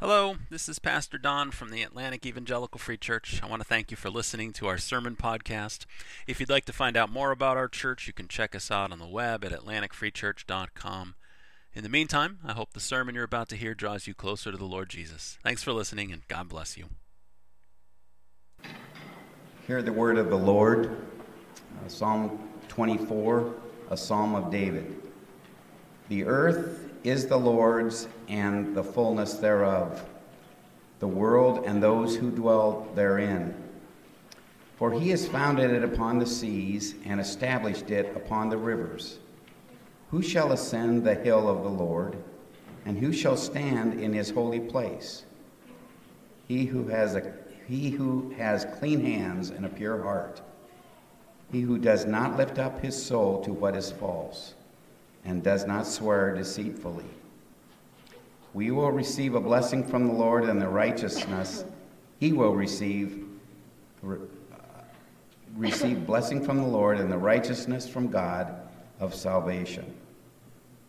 Hello, this is Pastor Don from the Atlantic Evangelical Free Church. I want to thank you for listening to our sermon podcast. If you'd like to find out more about our church, you can check us out on the web at atlanticfreechurch.com. In the meantime, I hope the sermon you're about to hear draws you closer to the Lord Jesus. Thanks for listening, and God bless you. Hear the word of the Lord. Uh, psalm 24, a psalm of David. The earth is the Lord's and the fullness thereof, the world and those who dwell therein. For he has founded it upon the seas and established it upon the rivers. Who shall ascend the hill of the Lord, and who shall stand in his holy place? He who has, a, he who has clean hands and a pure heart, he who does not lift up his soul to what is false and does not swear deceitfully. We will receive a blessing from the Lord and the righteousness he will receive re, uh, receive blessing from the Lord and the righteousness from God of salvation.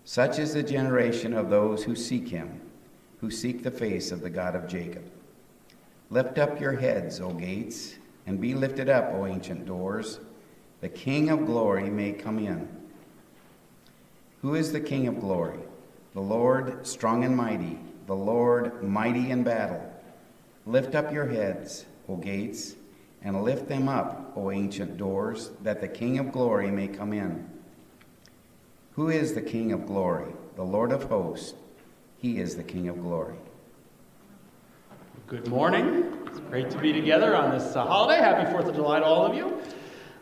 Such is the generation of those who seek him, who seek the face of the God of Jacob. Lift up your heads, O gates, and be lifted up, O ancient doors. The King of glory may come in. Who is the King of glory? The Lord strong and mighty, the Lord mighty in battle. Lift up your heads, O gates, and lift them up, O ancient doors, that the King of glory may come in. Who is the King of glory? The Lord of hosts. He is the King of glory. Good morning. It's great to be together on this uh, holiday. Happy 4th of July to all of you.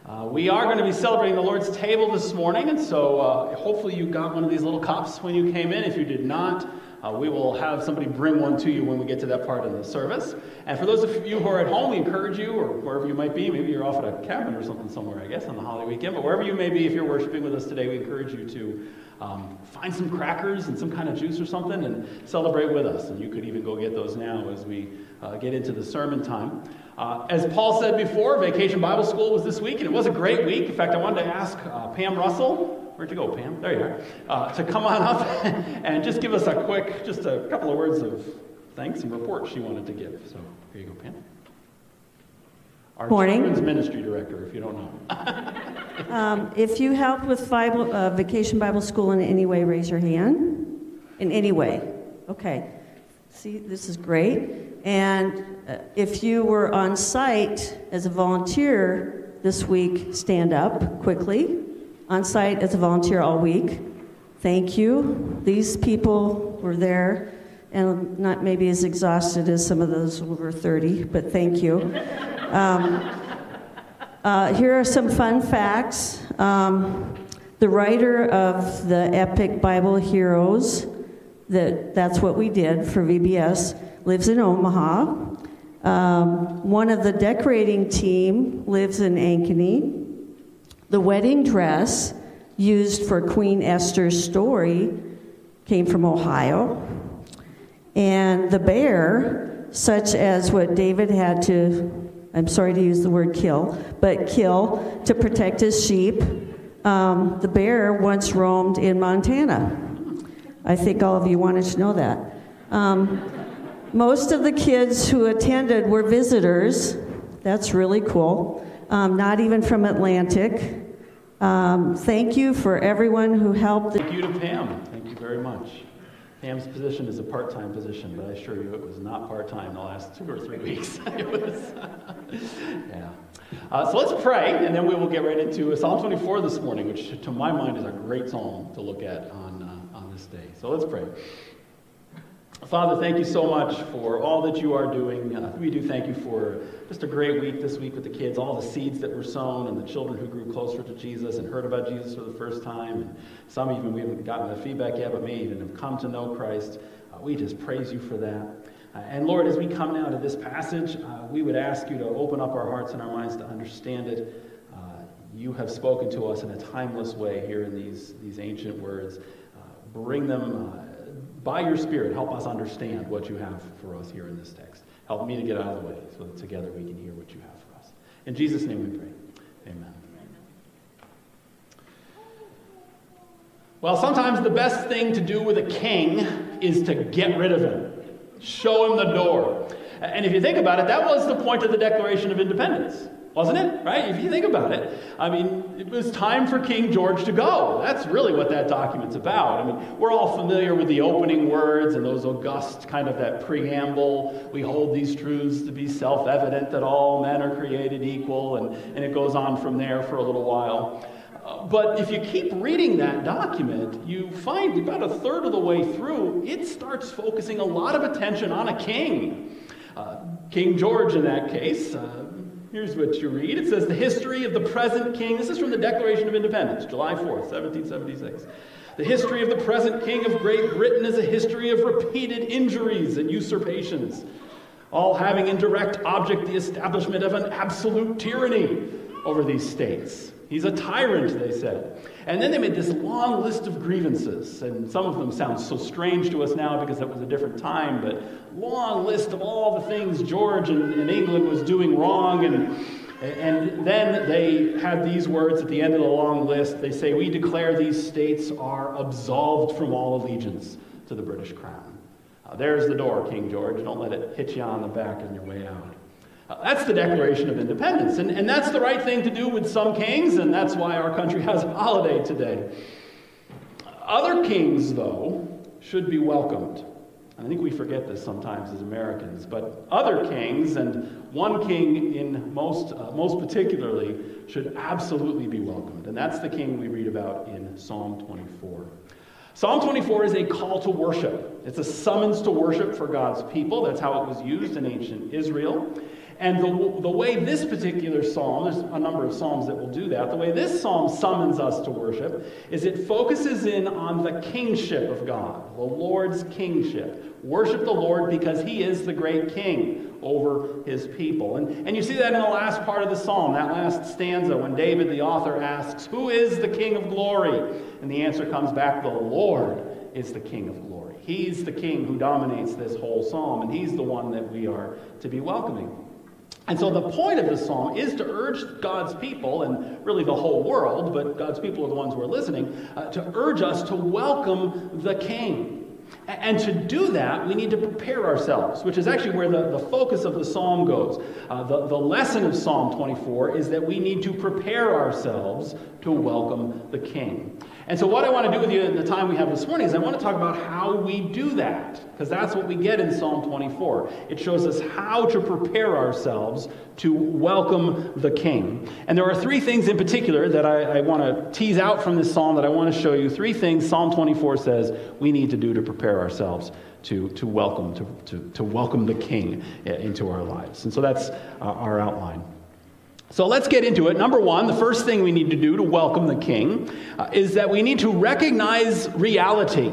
Uh, we are going to be celebrating the Lord's table this morning, and so uh, hopefully you got one of these little cups when you came in. If you did not, uh, we will have somebody bring one to you when we get to that part of the service. And for those of you who are at home, we encourage you, or wherever you might be, maybe you're off at a cabin or something somewhere, I guess, on the holiday weekend, but wherever you may be, if you're worshiping with us today, we encourage you to um, find some crackers and some kind of juice or something and celebrate with us. And you could even go get those now as we uh, get into the sermon time. Uh, as Paul said before, Vacation Bible School was this week, and it was a great week. In fact, I wanted to ask uh, Pam Russell, where'd you go, Pam? There you are, uh, to come on up and just give us a quick, just a couple of words of thanks and report she wanted to give. So here you go, Pam. Our Morning. children's ministry director, if you don't know. Um, if you help with Bible, uh, Vacation Bible School in any way, raise your hand. In any way. Okay. See, this is great. And uh, if you were on site as a volunteer this week, stand up quickly. On site as a volunteer all week. Thank you. These people were there and not maybe as exhausted as some of those over 30, but thank you. Um, uh, here are some fun facts. Um, the writer of the epic Bible Heroes, that, that's what we did for VBS, lives in Omaha. Um, one of the decorating team lives in Ankeny. The wedding dress used for Queen Esther's story came from Ohio. And the bear, such as what David had to I'm sorry to use the word kill, but kill to protect his sheep. Um, the bear once roamed in Montana. I think all of you wanted to know that. Um, most of the kids who attended were visitors. That's really cool. Um, not even from Atlantic. Um, thank you for everyone who helped. Thank you to Pam. Thank you very much. Pam's position is a part time position, but I assure you it was not part time the last two or three weeks. was, yeah. Uh, so let's pray, and then we will get right into Psalm 24 this morning, which to my mind is a great psalm to look at on, uh, on this day. So let's pray. Father, thank you so much for all that you are doing. Uh, we do thank you for just a great week this week with the kids, all the seeds that were sown, and the children who grew closer to Jesus and heard about Jesus for the first time. And some even we haven't gotten the feedback yet, but may even have come to know Christ. Uh, we just praise you for that. Uh, and Lord, as we come now to this passage, uh, we would ask you to open up our hearts and our minds to understand it. Uh, you have spoken to us in a timeless way here in these, these ancient words. Uh, bring them by your Spirit, help us understand what you have for us here in this text. Help me to get out of the way so that together we can hear what you have for us. In Jesus' name we pray. Amen. Well, sometimes the best thing to do with a king is to get rid of him. Show him the door. And if you think about it, that was the point of the Declaration of Independence, wasn't it? Right? If you think about it, I mean, it was time for King George to go. That's really what that document's about. I mean, we're all familiar with the opening words and those august kind of that preamble. We hold these truths to be self evident that all men are created equal, and, and it goes on from there for a little while. But if you keep reading that document, you find about a third of the way through, it starts focusing a lot of attention on a king. Uh, king George, in that case, uh, here's what you read. It says, The history of the present king. This is from the Declaration of Independence, July 4th, 1776. The history of the present king of Great Britain is a history of repeated injuries and usurpations, all having in direct object the establishment of an absolute tyranny over these states. He's a tyrant, they said. And then they made this long list of grievances, and some of them sound so strange to us now because it was a different time, but long list of all the things George in, in England was doing wrong. And, and then they had these words at the end of the long list. They say, We declare these states are absolved from all allegiance to the British crown. Uh, there's the door, King George. Don't let it hit you on the back on your way out. That's the Declaration of Independence. And, and that's the right thing to do with some kings, and that's why our country has a holiday today. Other kings, though, should be welcomed. I think we forget this sometimes as Americans, but other kings, and one king in most, uh, most particularly, should absolutely be welcomed. And that's the king we read about in Psalm 24. Psalm 24 is a call to worship. It's a summons to worship for God's people. That's how it was used in ancient Israel. And the, the way this particular psalm, there's a number of psalms that will do that, the way this psalm summons us to worship is it focuses in on the kingship of God, the Lord's kingship. Worship the Lord because he is the great king over his people. And, and you see that in the last part of the psalm, that last stanza, when David, the author, asks, Who is the king of glory? And the answer comes back, The Lord is the king of glory. He's the king who dominates this whole psalm, and he's the one that we are to be welcoming. And so the point of this psalm is to urge God's people, and really the whole world, but God's people are the ones who are listening, uh, to urge us to welcome the King. And to do that, we need to prepare ourselves, which is actually where the, the focus of the psalm goes. Uh, the, the lesson of Psalm 24 is that we need to prepare ourselves to welcome the King. And so, what I want to do with you in the time we have this morning is I want to talk about how we do that, because that's what we get in Psalm 24. It shows us how to prepare ourselves to welcome the King. And there are three things in particular that I, I want to tease out from this psalm that I want to show you. Three things Psalm 24 says we need to do to prepare ourselves to, to welcome to, to, to welcome the King into our lives. And so that's uh, our outline. So let's get into it. Number one, the first thing we need to do to welcome the king uh, is that we need to recognize reality.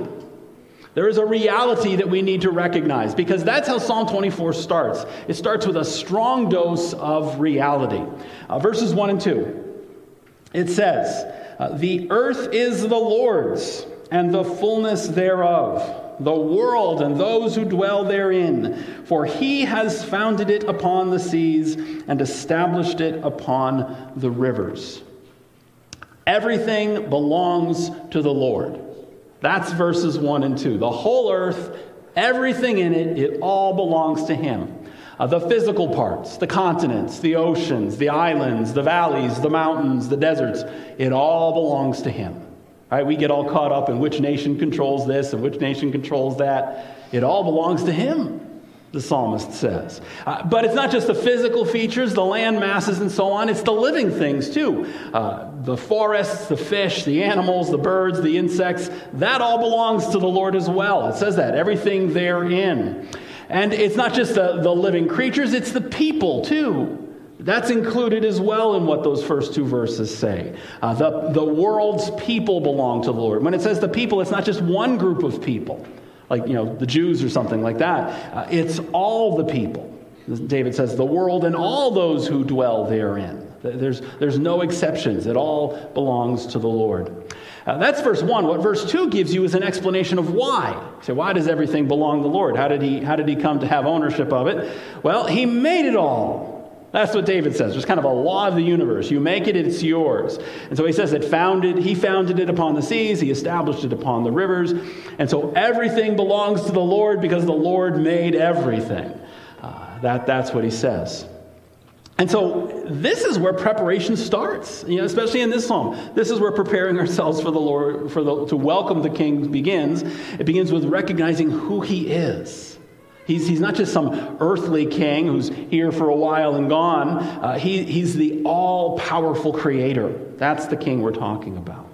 There is a reality that we need to recognize because that's how Psalm 24 starts. It starts with a strong dose of reality. Uh, verses 1 and 2. It says, uh, The earth is the Lord's and the fullness thereof the world and those who dwell therein, for he has founded it upon the seas and established it upon the rivers. Everything belongs to the Lord. That's verses 1 and 2. The whole earth, everything in it, it all belongs to him. Uh, the physical parts, the continents, the oceans, the islands, the valleys, the mountains, the deserts, it all belongs to him. Right? We get all caught up in which nation controls this and which nation controls that. It all belongs to him, the psalmist says. Uh, but it's not just the physical features, the land masses, and so on, it's the living things too. Uh, the forests, the fish, the animals, the birds, the insects, that all belongs to the Lord as well. It says that, everything therein. And it's not just the, the living creatures, it's the people too. That's included as well in what those first two verses say. Uh, the, the world's people belong to the Lord. When it says the people, it's not just one group of people, like, you know, the Jews or something like that. Uh, it's all the people. David says, the world and all those who dwell therein. There's, there's no exceptions. It all belongs to the Lord. Uh, that's verse 1. What verse 2 gives you is an explanation of why. So, why does everything belong to the Lord? How did, he, how did he come to have ownership of it? Well, he made it all. That's what David says. There's kind of a law of the universe. You make it, it's yours. And so he says it founded, he founded it upon the seas, he established it upon the rivers. And so everything belongs to the Lord because the Lord made everything. Uh, that, that's what he says. And so this is where preparation starts, you know, especially in this psalm. This is where preparing ourselves for the Lord, for the, to welcome the King begins. It begins with recognizing who he is. He's, he's not just some earthly king who's here for a while and gone. Uh, he, he's the all powerful creator. That's the king we're talking about.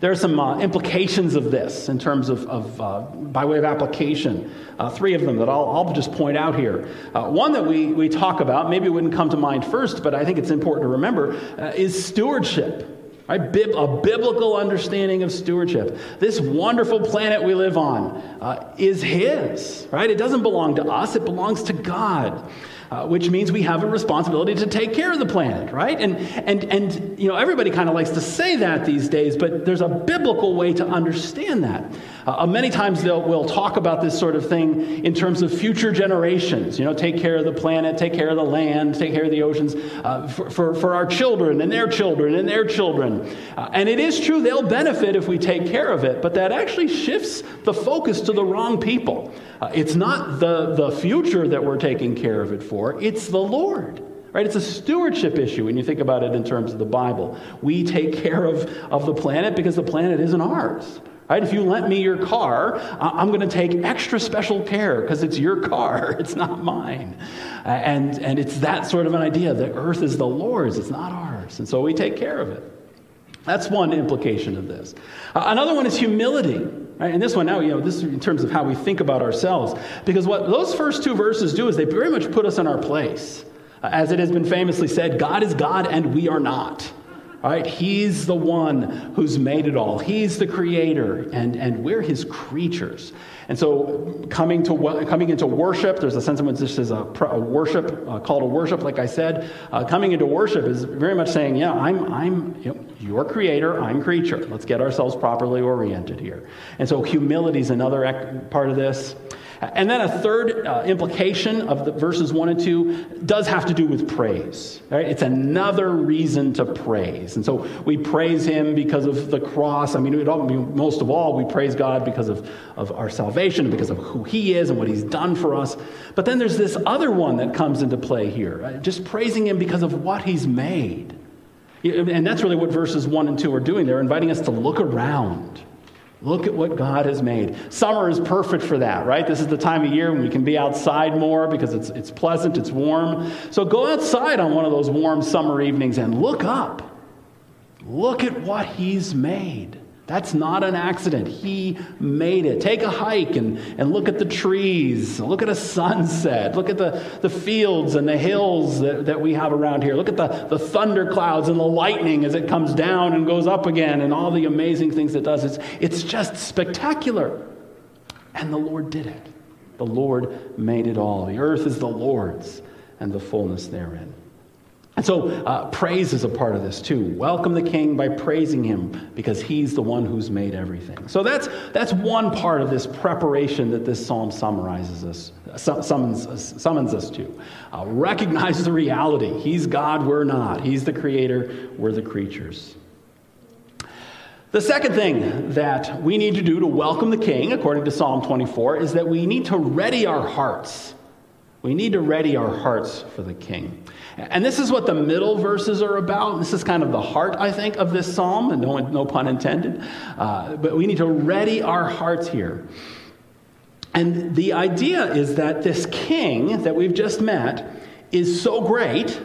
There are some uh, implications of this in terms of, of uh, by way of application. Uh, three of them that I'll, I'll just point out here. Uh, one that we, we talk about, maybe it wouldn't come to mind first, but I think it's important to remember, uh, is stewardship. Right? A biblical understanding of stewardship. This wonderful planet we live on uh, is His, right? It doesn't belong to us, it belongs to God uh, which means we have a responsibility to take care of the planet, right? And, and, and you know, everybody kind of likes to say that these days, but there's a biblical way to understand that. Uh, many times they'll, we'll talk about this sort of thing in terms of future generations. You know, take care of the planet, take care of the land, take care of the oceans uh, for, for, for, our children and their children and their children. Uh, and it is true, they'll benefit if we take care of it, but that actually shifts the focus to the wrong people. Uh, it's not the, the future that we're taking care of it for, it's the Lord. Right? It's a stewardship issue when you think about it in terms of the Bible. We take care of, of the planet because the planet isn't ours. Right? If you lent me your car, I'm going to take extra special care because it's your car, it's not mine. And, and it's that sort of an idea. The earth is the Lord's, it's not ours. And so we take care of it. That's one implication of this. Uh, another one is humility. Right? And this one now, you know, this is in terms of how we think about ourselves. Because what those first two verses do is they very much put us in our place. Uh, as it has been famously said, God is God and we are not. Right? He's the one who's made it all. He's the creator, and, and we're his creatures. And so, coming, to, coming into worship, there's a sense in which this is a, a worship, a call to worship, like I said. Uh, coming into worship is very much saying, Yeah, I'm, I'm you know, your creator, I'm creature. Let's get ourselves properly oriented here. And so, humility is another part of this. And then a third uh, implication of the verses 1 and 2 does have to do with praise. Right? It's another reason to praise. And so we praise him because of the cross. I mean, all, most of all, we praise God because of, of our salvation, because of who he is and what he's done for us. But then there's this other one that comes into play here, right? just praising him because of what he's made. And that's really what verses 1 and 2 are doing. They're inviting us to look around Look at what God has made. Summer is perfect for that, right? This is the time of year when we can be outside more because it's, it's pleasant, it's warm. So go outside on one of those warm summer evenings and look up. Look at what He's made. That's not an accident. He made it. Take a hike and, and look at the trees. Look at a sunset. Look at the, the fields and the hills that, that we have around here. Look at the, the thunder clouds and the lightning as it comes down and goes up again and all the amazing things it does. It's, it's just spectacular. And the Lord did it. The Lord made it all. The earth is the Lord's and the fullness therein. And so, uh, praise is a part of this too. Welcome the king by praising him because he's the one who's made everything. So, that's, that's one part of this preparation that this psalm summarizes us, summons, us, summons us to. Uh, recognize the reality. He's God, we're not. He's the creator, we're the creatures. The second thing that we need to do to welcome the king, according to Psalm 24, is that we need to ready our hearts. We need to ready our hearts for the king. And this is what the middle verses are about. This is kind of the heart, I think, of this psalm, and no, no pun intended. Uh, but we need to ready our hearts here. And the idea is that this king that we've just met is so great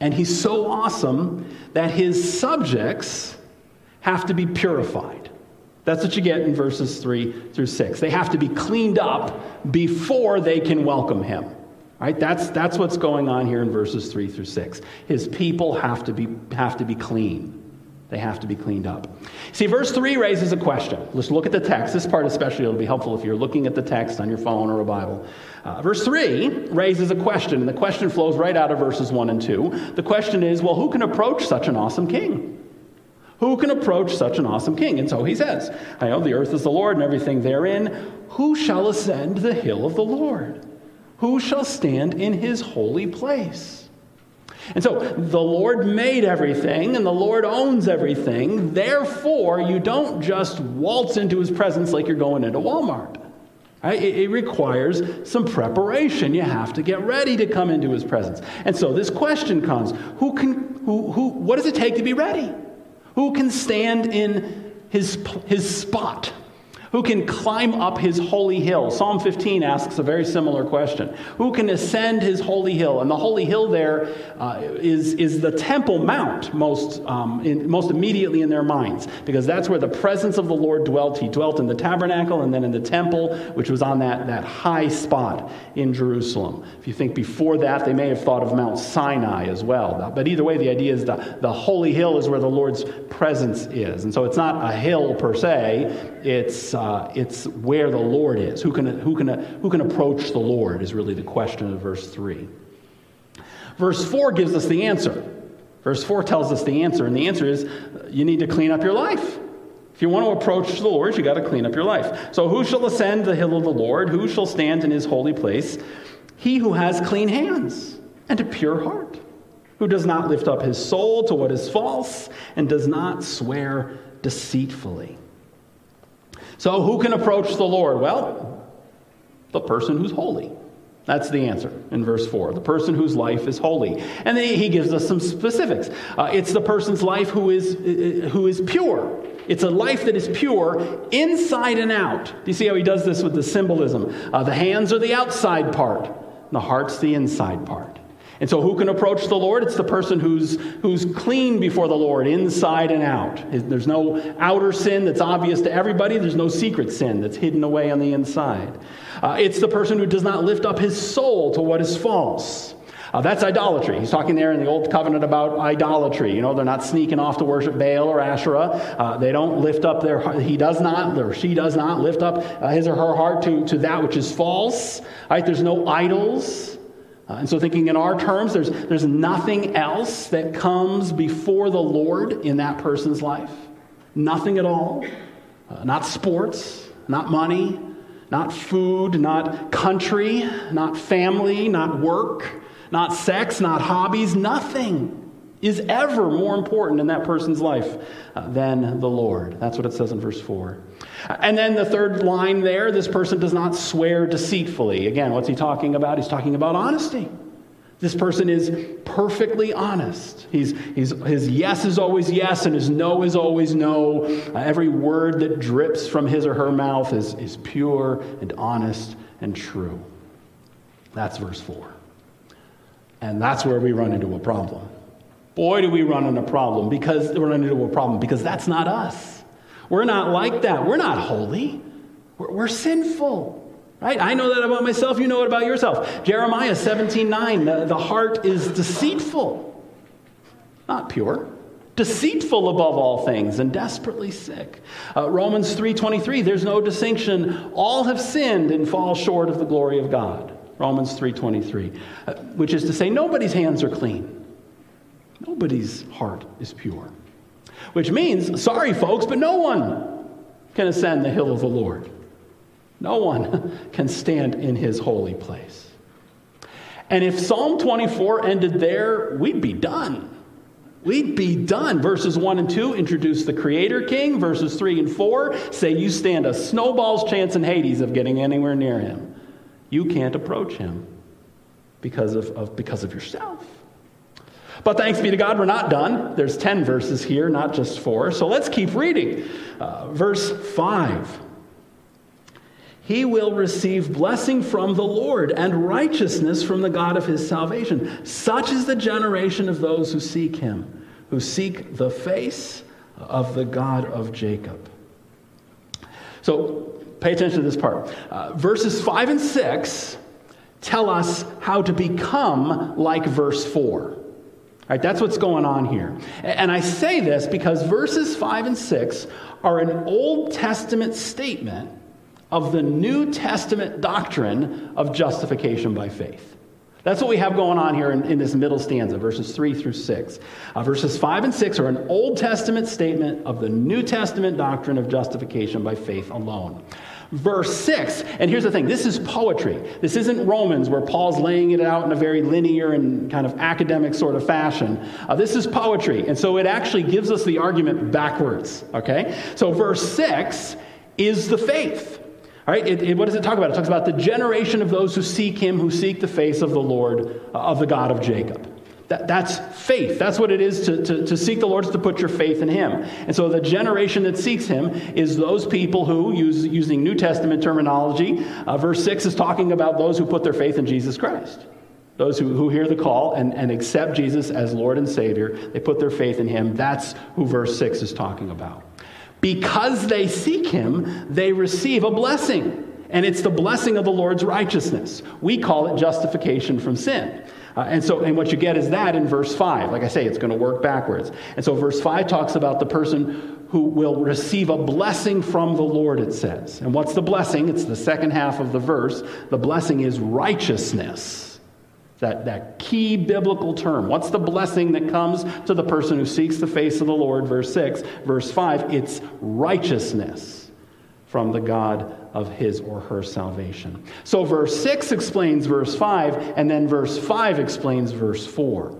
and he's so awesome that his subjects have to be purified. That's what you get in verses 3 through 6. They have to be cleaned up before they can welcome him. Right? That's, that's what's going on here in verses 3 through 6. His people have to, be, have to be clean. They have to be cleaned up. See, verse 3 raises a question. Let's look at the text. This part, especially, will be helpful if you're looking at the text on your phone or a Bible. Uh, verse 3 raises a question, and the question flows right out of verses 1 and 2. The question is well, who can approach such an awesome king? Who can approach such an awesome king? And so he says, I know the earth is the Lord and everything therein. Who shall ascend the hill of the Lord? Who shall stand in his holy place? And so the Lord made everything and the Lord owns everything. Therefore, you don't just waltz into his presence like you're going into Walmart. Right? It, it, requires some preparation. You have to get ready to come into his presence. And so this question comes who can, who, who, what does it take to be ready? Who can stand in his, his spot? Who can climb up his holy hill? Psalm 15 asks a very similar question. Who can ascend his holy hill? And the holy hill there uh, is is, the Temple Mount most, um, in, most immediately in their minds, because that's where the presence of the Lord dwelt. He dwelt in the tabernacle and then in the temple, which was on that, that high spot in Jerusalem. If you think before that, they may have thought of Mount Sinai as well. But either way, the idea is the, the holy hill is where the Lord's presence is. And so it's not a hill per se, it's uh, it's where the Lord is. Who can, who, can, who can approach the Lord is really the question of verse 3. Verse 4 gives us the answer. Verse 4 tells us the answer, and the answer is you need to clean up your life. If you want to approach the Lord, you got to clean up your life. So, who shall ascend the hill of the Lord? Who shall stand in his holy place? He who has clean hands and a pure heart, who does not lift up his soul to what is false and does not swear deceitfully. So, who can approach the Lord? Well, the person who's holy. That's the answer in verse 4. The person whose life is holy. And then he gives us some specifics. Uh, it's the person's life who is, uh, who is pure. It's a life that is pure inside and out. Do you see how he does this with the symbolism? Uh, the hands are the outside part, the heart's the inside part. And so, who can approach the Lord? It's the person who's, who's clean before the Lord, inside and out. There's no outer sin that's obvious to everybody, there's no secret sin that's hidden away on the inside. Uh, it's the person who does not lift up his soul to what is false. Uh, that's idolatry. He's talking there in the Old Covenant about idolatry. You know, they're not sneaking off to worship Baal or Asherah. Uh, they don't lift up their, he does not, or she does not lift up uh, his or her heart to, to that which is false. Right? There's no idols. Uh, and so, thinking in our terms, there's, there's nothing else that comes before the Lord in that person's life. Nothing at all. Uh, not sports, not money, not food, not country, not family, not work, not sex, not hobbies. Nothing is ever more important in that person's life uh, than the Lord. That's what it says in verse 4. And then the third line there this person does not swear deceitfully. Again, what's he talking about? He's talking about honesty. This person is perfectly honest. He's, he's, his yes is always yes, and his no is always no. Uh, every word that drips from his or her mouth is, is pure and honest and true. That's verse 4. And that's where we run into a problem. Boy, do we run into a problem because we run into a problem because that's not us. We're not like that. We're not holy. We're, we're sinful. Right? I know that about myself. You know it about yourself. Jeremiah 17 9, the, the heart is deceitful, not pure deceitful above all things and desperately sick uh, romans 3.23 there's no distinction all have sinned and fall short of the glory of god romans 3.23 uh, which is to say nobody's hands are clean nobody's heart is pure which means, sorry, folks, but no one can ascend the hill of the Lord. No one can stand in his holy place. And if Psalm 24 ended there, we'd be done. We'd be done. Verses 1 and 2 introduce the Creator King. Verses 3 and 4 say you stand a snowball's chance in Hades of getting anywhere near him. You can't approach him because of, of because of yourself. But thanks be to God, we're not done. There's 10 verses here, not just four. So let's keep reading. Uh, verse 5 He will receive blessing from the Lord and righteousness from the God of his salvation. Such is the generation of those who seek him, who seek the face of the God of Jacob. So pay attention to this part. Uh, verses 5 and 6 tell us how to become like verse 4. That's what's going on here. And I say this because verses 5 and 6 are an Old Testament statement of the New Testament doctrine of justification by faith. That's what we have going on here in, in this middle stanza, verses 3 through 6. Uh, verses 5 and 6 are an Old Testament statement of the New Testament doctrine of justification by faith alone. Verse 6. And here's the thing this is poetry. This isn't Romans where Paul's laying it out in a very linear and kind of academic sort of fashion. Uh, this is poetry. And so it actually gives us the argument backwards. Okay? So verse 6 is the faith. All right, it, it, what does it talk about? It talks about the generation of those who seek him, who seek the face of the Lord, uh, of the God of Jacob. That, that's faith. That's what it is to, to, to seek the Lord, is to put your faith in Him. And so the generation that seeks Him is those people who, use, using New Testament terminology, uh, verse 6 is talking about those who put their faith in Jesus Christ. Those who, who hear the call and, and accept Jesus as Lord and Savior, they put their faith in Him. That's who verse 6 is talking about. Because they seek Him, they receive a blessing. And it's the blessing of the Lord's righteousness. We call it justification from sin. Uh, and so, and what you get is that in verse 5. Like I say, it's going to work backwards. And so, verse 5 talks about the person who will receive a blessing from the Lord, it says. And what's the blessing? It's the second half of the verse. The blessing is righteousness. That, that key biblical term. What's the blessing that comes to the person who seeks the face of the Lord? Verse 6. Verse 5, it's righteousness from the God of his or her salvation. So, verse 6 explains verse 5, and then verse 5 explains verse 4.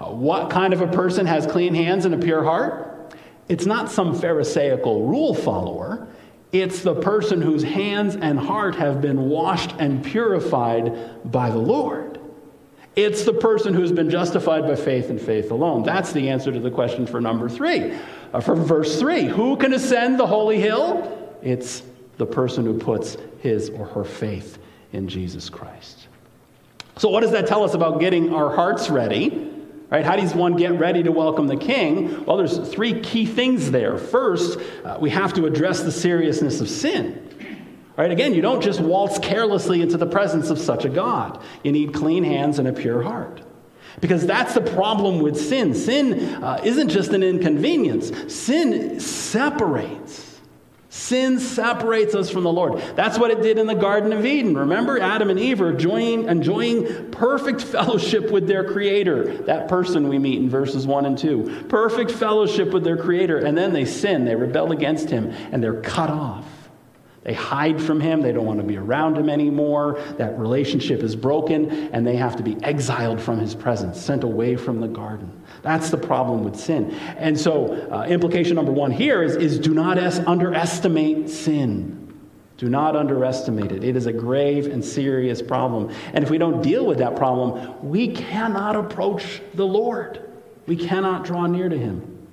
Uh, what kind of a person has clean hands and a pure heart? It's not some Pharisaical rule follower. It's the person whose hands and heart have been washed and purified by the Lord. It's the person who's been justified by faith and faith alone. That's the answer to the question for number three. Uh, for verse three, who can ascend the holy hill? It's the person who puts his or her faith in Jesus Christ. So, what does that tell us about getting our hearts ready? Right? How does one get ready to welcome the king? Well, there's three key things there. First, uh, we have to address the seriousness of sin. Right? Again, you don't just waltz carelessly into the presence of such a God. You need clean hands and a pure heart. Because that's the problem with sin. Sin uh, isn't just an inconvenience, sin separates. Sin separates us from the Lord. That's what it did in the Garden of Eden. Remember, Adam and Eve are enjoying, enjoying perfect fellowship with their Creator. That person we meet in verses 1 and 2. Perfect fellowship with their Creator. And then they sin, they rebel against Him, and they're cut off. They hide from him. They don't want to be around him anymore. That relationship is broken, and they have to be exiled from his presence, sent away from the garden. That's the problem with sin. And so, uh, implication number one here is, is do not es- underestimate sin. Do not underestimate it. It is a grave and serious problem. And if we don't deal with that problem, we cannot approach the Lord. We cannot draw near to him.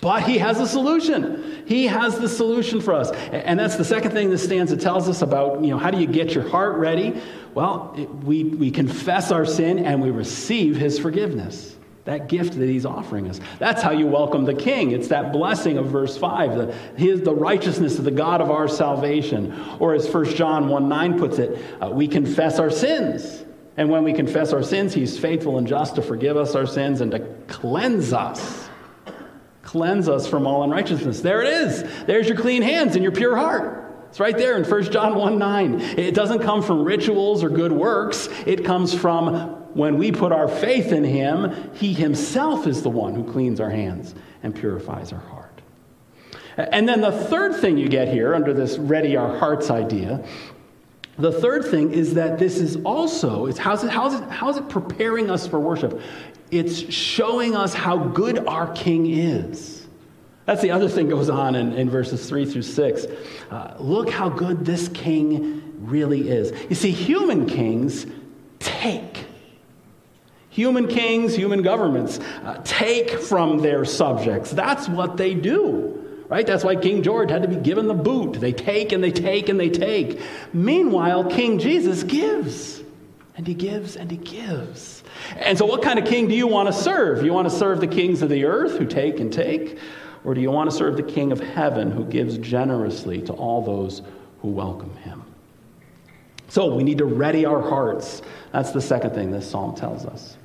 But he has a solution. He has the solution for us. And that's the second thing this stanza tells us about, you know, how do you get your heart ready? Well, it, we, we confess our sin and we receive his forgiveness. That gift that he's offering us. That's how you welcome the king. It's that blessing of verse 5, the, his, the righteousness of the God of our salvation. Or as 1 John 1 9 puts it, uh, we confess our sins. And when we confess our sins, he's faithful and just to forgive us our sins and to cleanse us cleanse us from all unrighteousness. There it is. There's your clean hands and your pure heart. It's right there in 1 John 1 9. It doesn't come from rituals or good works, it comes from when we put our faith in Him, He Himself is the one who cleans our hands and purifies our heart. And then the third thing you get here under this ready our hearts idea the third thing is that this is also, it's how's it, how's, it, how's it preparing us for worship? It's showing us how good our King is. That's the other thing goes on in, in verses 3 through 6. Uh, look how good this king really is. You see, human kings take. Human kings, human governments uh, take from their subjects. That's what they do. Right? That's why King George had to be given the boot. They take and they take and they take. Meanwhile, King Jesus gives. And he gives and he gives. And so, what kind of king do you want to serve? You want to serve the kings of the earth who take and take? Or do you want to serve the king of heaven who gives generously to all those who welcome him? So, we need to ready our hearts. That's the second thing this psalm tells us.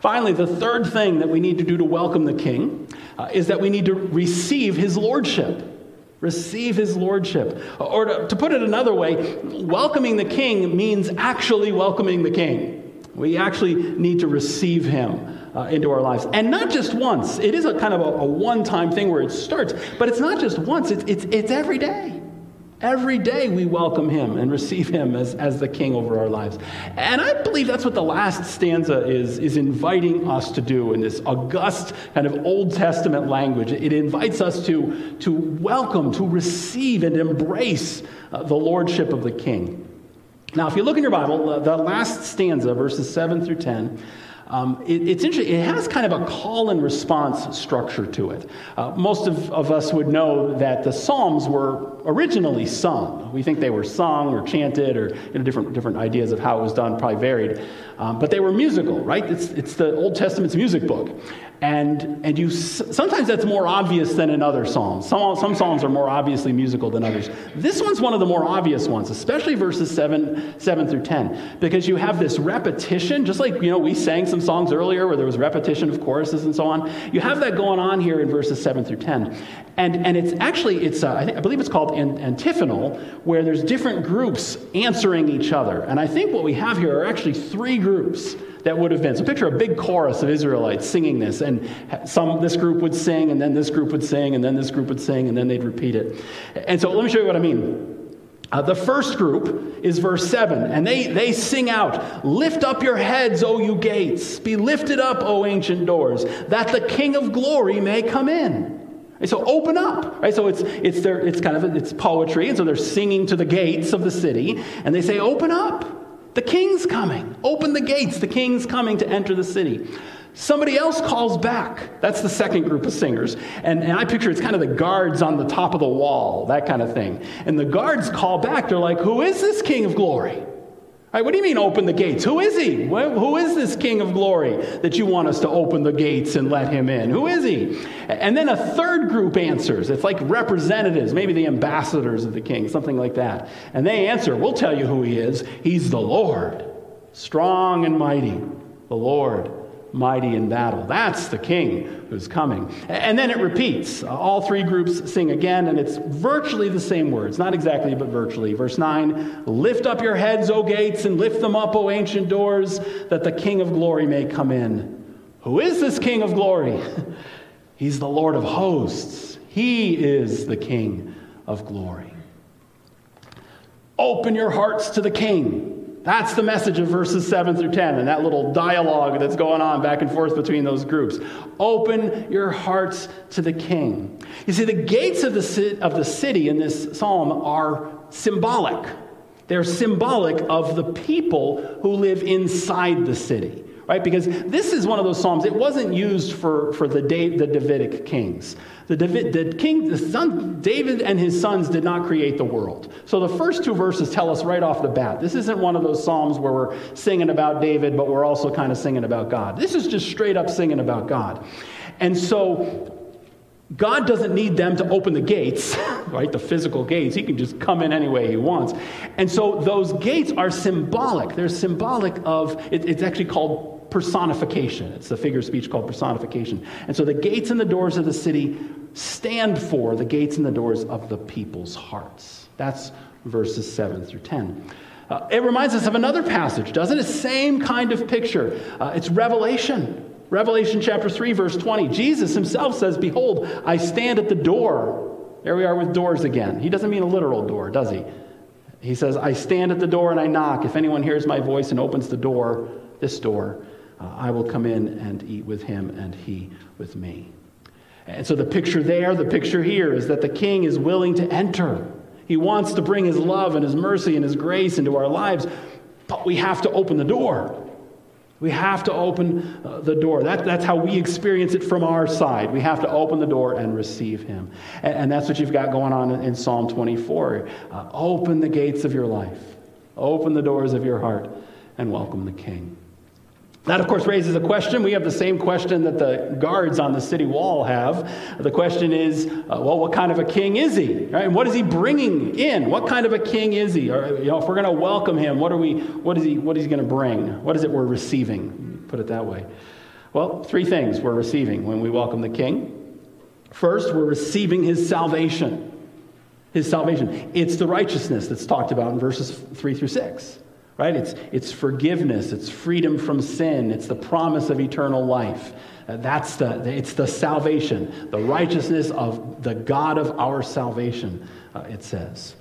Finally, the third thing that we need to do to welcome the king uh, is that we need to receive his lordship. Receive his lordship. Or to, to put it another way, welcoming the king means actually welcoming the king. We actually need to receive him uh, into our lives. And not just once. It is a kind of a, a one time thing where it starts, but it's not just once, it's, it's, it's every day. Every day we welcome him and receive him as, as the king over our lives. And I believe that's what the last stanza is, is inviting us to do in this august kind of Old Testament language. It invites us to, to welcome, to receive, and embrace uh, the lordship of the king. Now, if you look in your Bible, the last stanza, verses 7 through 10, um, it, it's interesting. It has kind of a call and response structure to it. Uh, most of, of us would know that the Psalms were originally sung. We think they were sung or chanted or you know, different, different ideas of how it was done, probably varied. Um, but they were musical, right? It's, it's the Old Testament's music book. And, and you, sometimes that's more obvious than in other psalms. Some, some psalms are more obviously musical than others. This one's one of the more obvious ones, especially verses 7, 7 through 10, because you have this repetition, just like you know we sang some songs earlier where there was repetition of choruses and so on. You have that going on here in verses 7 through 10. And, and it's actually, it's, uh, I, think, I believe it's called antiphonal, where there's different groups answering each other. And I think what we have here are actually three groups that would have been. So picture a big chorus of Israelites singing this, and some this group would sing, and then this group would sing, and then this group would sing, and then they'd repeat it. And so let me show you what I mean. Uh, the first group is verse 7, and they, they sing out, Lift up your heads, O you gates, be lifted up, O ancient doors, that the King of glory may come in. And so open up, right? So it's it's their it's kind of it's poetry, and so they're singing to the gates of the city, and they say, "Open up, the king's coming. Open the gates. The king's coming to enter the city. Somebody else calls back. That's the second group of singers. And, and I picture it's kind of the guards on the top of the wall, that kind of thing. And the guards call back. They're like, Who is this king of glory? Right, what do you mean open the gates? Who is he? Who is this King of glory that you want us to open the gates and let him in? Who is he? And then a third group answers. It's like representatives, maybe the ambassadors of the king, something like that. And they answer, We'll tell you who he is. He's the Lord, strong and mighty, the Lord mighty in battle. That's the king who's coming. And then it repeats. All three groups sing again, and it's virtually the same words. Not exactly, but virtually. Verse 9 Lift up your heads, O gates, and lift them up, O ancient doors, that the king of glory may come in. Who is this king of glory? He's the Lord of hosts. He is the king of glory. Open your hearts to the king. That's the message of verses 7 through 10 and that little dialogue that's going on back and forth between those groups. Open your hearts to the king. You see, the gates of the, of the city in this psalm are symbolic. They're symbolic of the people who live inside the city right? Because this is one of those psalms. It wasn't used for, for the, the Davidic kings. The, David, the king, the son, David and his sons did not create the world. So the first two verses tell us right off the bat. This isn't one of those psalms where we're singing about David, but we're also kind of singing about God. This is just straight up singing about God. And so God doesn't need them to open the gates, right? The physical gates. He can just come in any way he wants. And so those gates are symbolic. They're symbolic of, it, it's actually called personification. It's the figure of speech called personification. And so the gates and the doors of the city stand for the gates and the doors of the people's hearts. That's verses 7 through 10. Uh, it reminds us of another passage, doesn't it? Same kind of picture. Uh, it's Revelation. Revelation chapter 3, verse 20. Jesus himself says, Behold, I stand at the door. There we are with doors again. He doesn't mean a literal door, does he? He says, I stand at the door and I knock. If anyone hears my voice and opens the door, this door, uh, I will come in and eat with him and he with me. And so the picture there, the picture here is that the king is willing to enter. He wants to bring his love and his mercy and his grace into our lives, but we have to open the door. We have to open uh, the door. That, that's how we experience it from our side. We have to open the door and receive Him. And, and that's what you've got going on in, in Psalm 24. Uh, open the gates of your life, open the doors of your heart, and welcome the King. That, of course, raises a question. We have the same question that the guards on the city wall have. The question is, uh, well, what kind of a king is he? Right? And what is he bringing in? What kind of a king is he? Or, you know, if we're going to welcome him, what are we? What is he? What is he going to bring? What is it we're receiving? Put it that way. Well, three things we're receiving when we welcome the king. First, we're receiving his salvation. His salvation. It's the righteousness that's talked about in verses three through six right? It's, it's forgiveness, it's freedom from sin, it's the promise of eternal life. Uh, that's the, it's the salvation, the righteousness of the God of our salvation, uh, it says.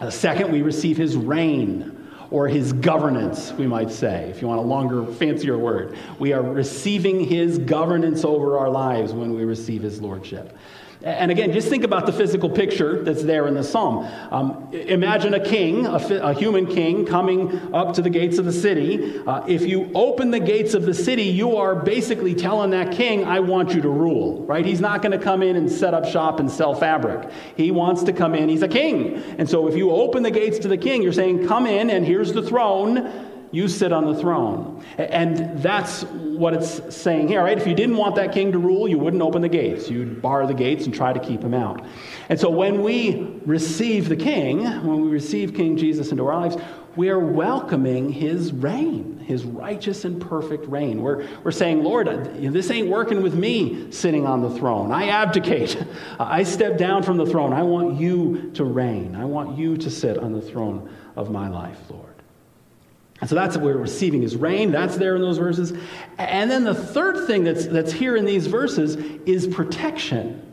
The second, we receive his reign or his governance, we might say, if you want a longer, fancier word. We are receiving his governance over our lives when we receive his lordship. And again, just think about the physical picture that's there in the psalm. Um, imagine a king, a, a, human king, coming up to the gates of the city. Uh, if you open the gates of the city, you are basically telling that king, I want you to rule, right? He's not going to come in and set up shop and sell fabric. He wants to come in, he's a king. And so if you open the gates to the king, you're saying, Come in, and here's the throne you sit on the throne. And that's what it's saying here, right? If you didn't want that king to rule, you wouldn't open the gates. You'd bar the gates and try to keep him out. And so when we receive the king, when we receive King Jesus into our lives, we are welcoming his reign, his righteous and perfect reign. We're, we're saying, Lord, this ain't working with me sitting on the throne. I abdicate. I step down from the throne. I want you to reign. I want you to sit on the throne of my life, Lord. And so that's what we're receiving his reign. That's there in those verses. And then the third thing that's, that's here in these verses is protection.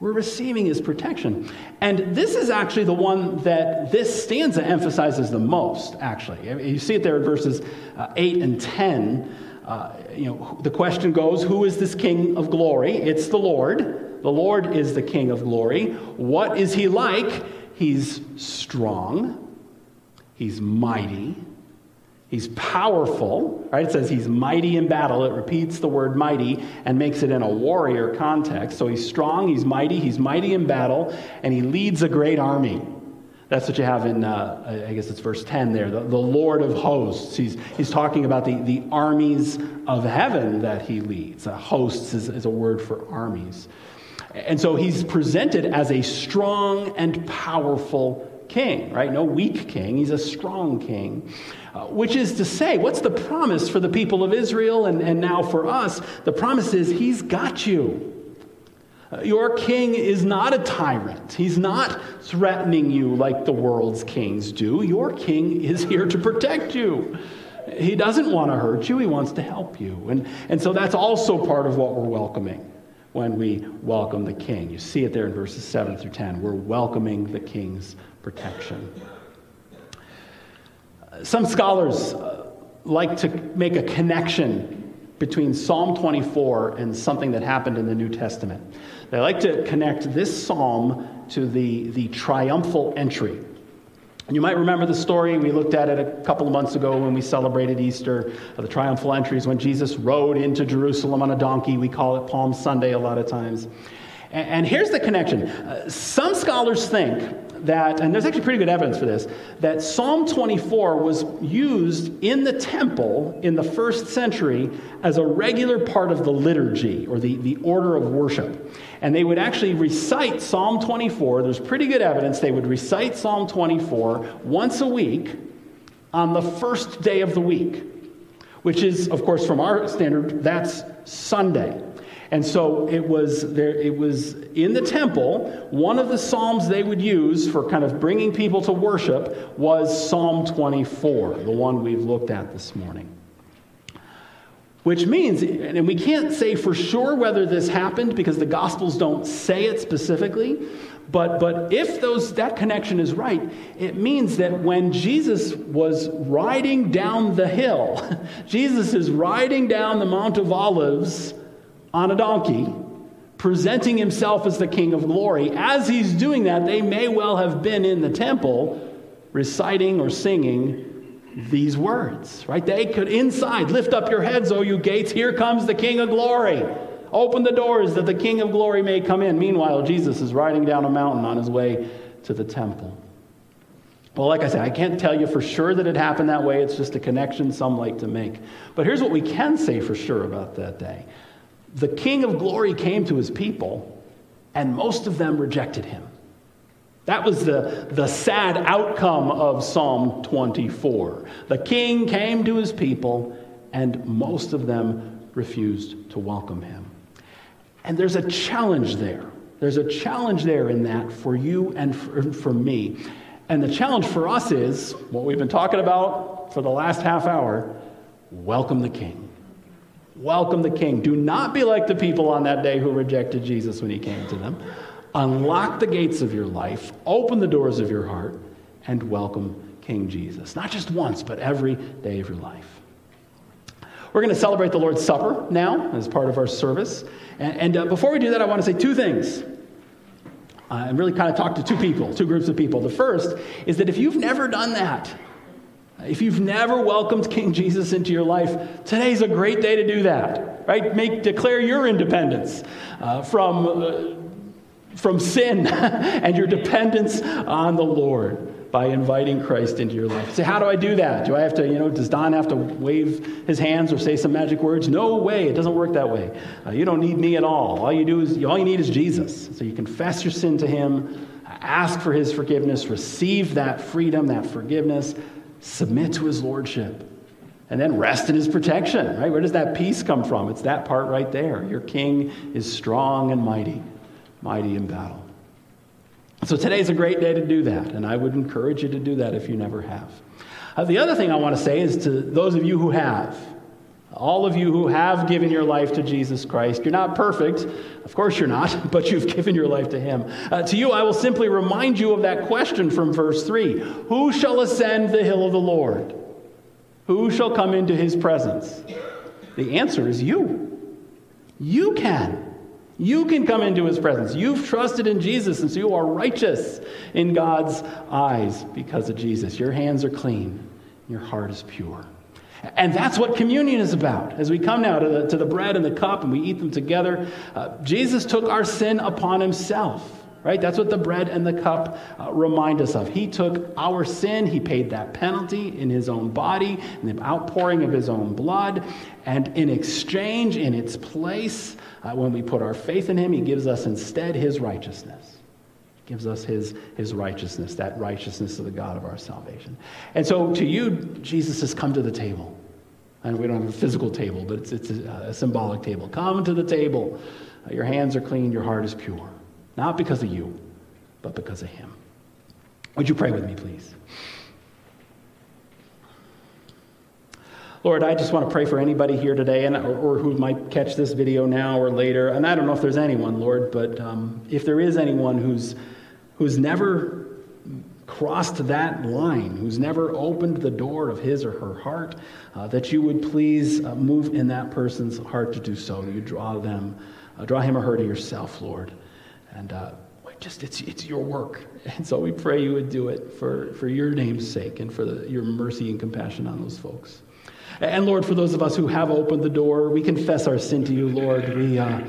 We're receiving his protection. And this is actually the one that this stanza emphasizes the most, actually. You see it there in verses uh, 8 and 10. Uh, you know, the question goes, Who is this King of glory? It's the Lord. The Lord is the King of glory. What is he like? He's strong, he's mighty, He's powerful, right? It says he's mighty in battle. It repeats the word mighty and makes it in a warrior context. So he's strong, he's mighty, he's mighty in battle, and he leads a great army. That's what you have in, uh, I guess it's verse 10 there, the, the Lord of hosts. He's, he's talking about the, the armies of heaven that he leads. Uh, hosts is, is a word for armies. And so he's presented as a strong and powerful king, right? No weak king, he's a strong king. Uh, which is to say, what's the promise for the people of Israel and, and now for us? The promise is He's got you. Uh, your king is not a tyrant. He's not threatening you like the world's kings do. Your king is here to protect you. He doesn't want to hurt you, he wants to help you. And, and so that's also part of what we're welcoming when we welcome the king. You see it there in verses 7 through 10. We're welcoming the king's protection. Some scholars uh, like to make a connection between Psalm 24 and something that happened in the New Testament. They like to connect this psalm to the, the triumphal entry. And you might remember the story. We looked at it a couple of months ago when we celebrated Easter, the triumphal entries, when Jesus rode into Jerusalem on a donkey. We call it Palm Sunday a lot of times. And, and here's the connection. Uh, some scholars think that, and there's actually pretty good evidence for this, that Psalm 24 was used in the temple in the first century as a regular part of the liturgy or the, the order of worship. And they would actually recite Psalm 24. There's pretty good evidence they would recite Psalm 24 once a week on the first day of the week, which is, of course, from our standard, that's Sunday. And so it was there it was in the temple, one of the psalms they would use for kind of bringing people to worship was Psalm 24, the one we've looked at this morning. Which means, and we can't say for sure whether this happened because the Gospels don't say it specifically, but, but if those, that connection is right, it means that when Jesus was riding down the hill, Jesus is riding down the Mount of Olives on a donkey, presenting himself as the King of glory. As he's doing that, they may well have been in the temple reciting or singing these words, right? They could inside lift up your heads, O you gates, here comes the King of glory. Open the doors that the King of glory may come in. Meanwhile, Jesus is riding down a mountain on his way to the temple. Well, like I said, I can't tell you for sure that it happened that way. It's just a connection some like to make. But here's what we can say for sure about that day the King of glory came to his people, and most of them rejected him. That was the, the sad outcome of Psalm 24. The king came to his people, and most of them refused to welcome him. And there's a challenge there. There's a challenge there in that for you and for, for me. And the challenge for us is what we've been talking about for the last half hour welcome the king. Welcome the king. Do not be like the people on that day who rejected Jesus when he came to them. Unlock the gates of your life, open the doors of your heart, and welcome King Jesus. Not just once, but every day of your life. We're going to celebrate the Lord's Supper now as part of our service. And, and uh, before we do that, I want to say two things. Uh, and really kind of talk to two people, two groups of people. The first is that if you've never done that, if you've never welcomed King Jesus into your life, today's a great day to do that, right? Make declare your independence uh, from uh, from sin and your dependence on the Lord by inviting Christ into your life. Say, how do I do that? Do I have to, you know, does Don have to wave his hands or say some magic words? No way. It doesn't work that way. Uh, you don't need me at all. All you do is, all you need is Jesus. So you confess your sin to him, ask for his forgiveness, receive that freedom, that forgiveness, submit to his lordship. And then rest in his protection, right? Where does that peace come from? It's that part right there. Your king is strong and mighty, mighty in battle. So today's a great day to do that, and I would encourage you to do that if you never have. Uh, the other thing I want to say is to those of you who have, all of you who have given your life to Jesus Christ, you're not perfect, of course you're not, but you've given your life to Him. Uh, to you, I will simply remind you of that question from verse 3 Who shall ascend the hill of the Lord? Who shall come into His presence? The answer is you. You can. You can come into his presence. You've trusted in Jesus, and so you are righteous in God's eyes because of Jesus. Your hands are clean, your heart is pure. And that's what communion is about. As we come now to the, to the bread and the cup and we eat them together, uh, Jesus took our sin upon himself right? That's what the bread and the cup uh, remind us of. He took our sin, he paid that penalty in his own body, in the outpouring of his own blood, and in exchange, in its place, uh, when we put our faith in him, he gives us instead his righteousness. Gives us his, his righteousness, that righteousness of the God of our salvation. And so to you, Jesus has come to the table. And we don't have a physical table, but it's, it's a, a symbolic table. Come to the table. Uh, your hands are clean, your heart is pure. Not because of you, but because of him. Would you pray with me, please? Lord, I just want to pray for anybody here today and, or, or, who might catch this video now or later. And I don't know if there's anyone, Lord, but um, if there is anyone who's, who's never crossed that line, who's never opened the door of his or her heart, uh, that you would please uh, move in that person's heart to do so. You draw them, uh, draw him or her to yourself, Lord. And uh, just it's, it's your work. And so we pray you would do it for, for your name's sake and for the, your mercy and compassion on those folks. And Lord, for those of us who have opened the door, we confess our sin to you, Lord. We, uh,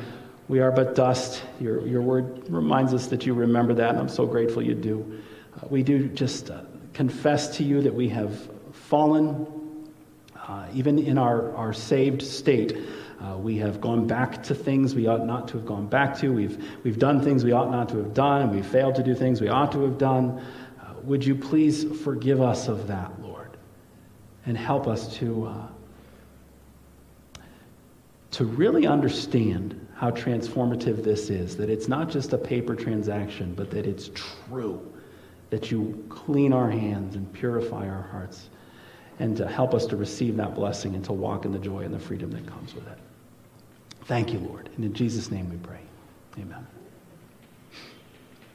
we are but dust. Your, your word reminds us that you remember that, and I'm so grateful you do. Uh, we do just uh, confess to you that we have fallen, uh, even in our, our saved state. Uh, we have gone back to things we ought not to have gone back to. We've, we've done things we ought not to have done, we've failed to do things we ought to have done. Uh, would you please forgive us of that, Lord, and help us to, uh, to really understand how transformative this is, that it's not just a paper transaction, but that it's true, that you clean our hands and purify our hearts, and to help us to receive that blessing and to walk in the joy and the freedom that comes with it. Thank you, Lord. And in Jesus' name we pray. Amen.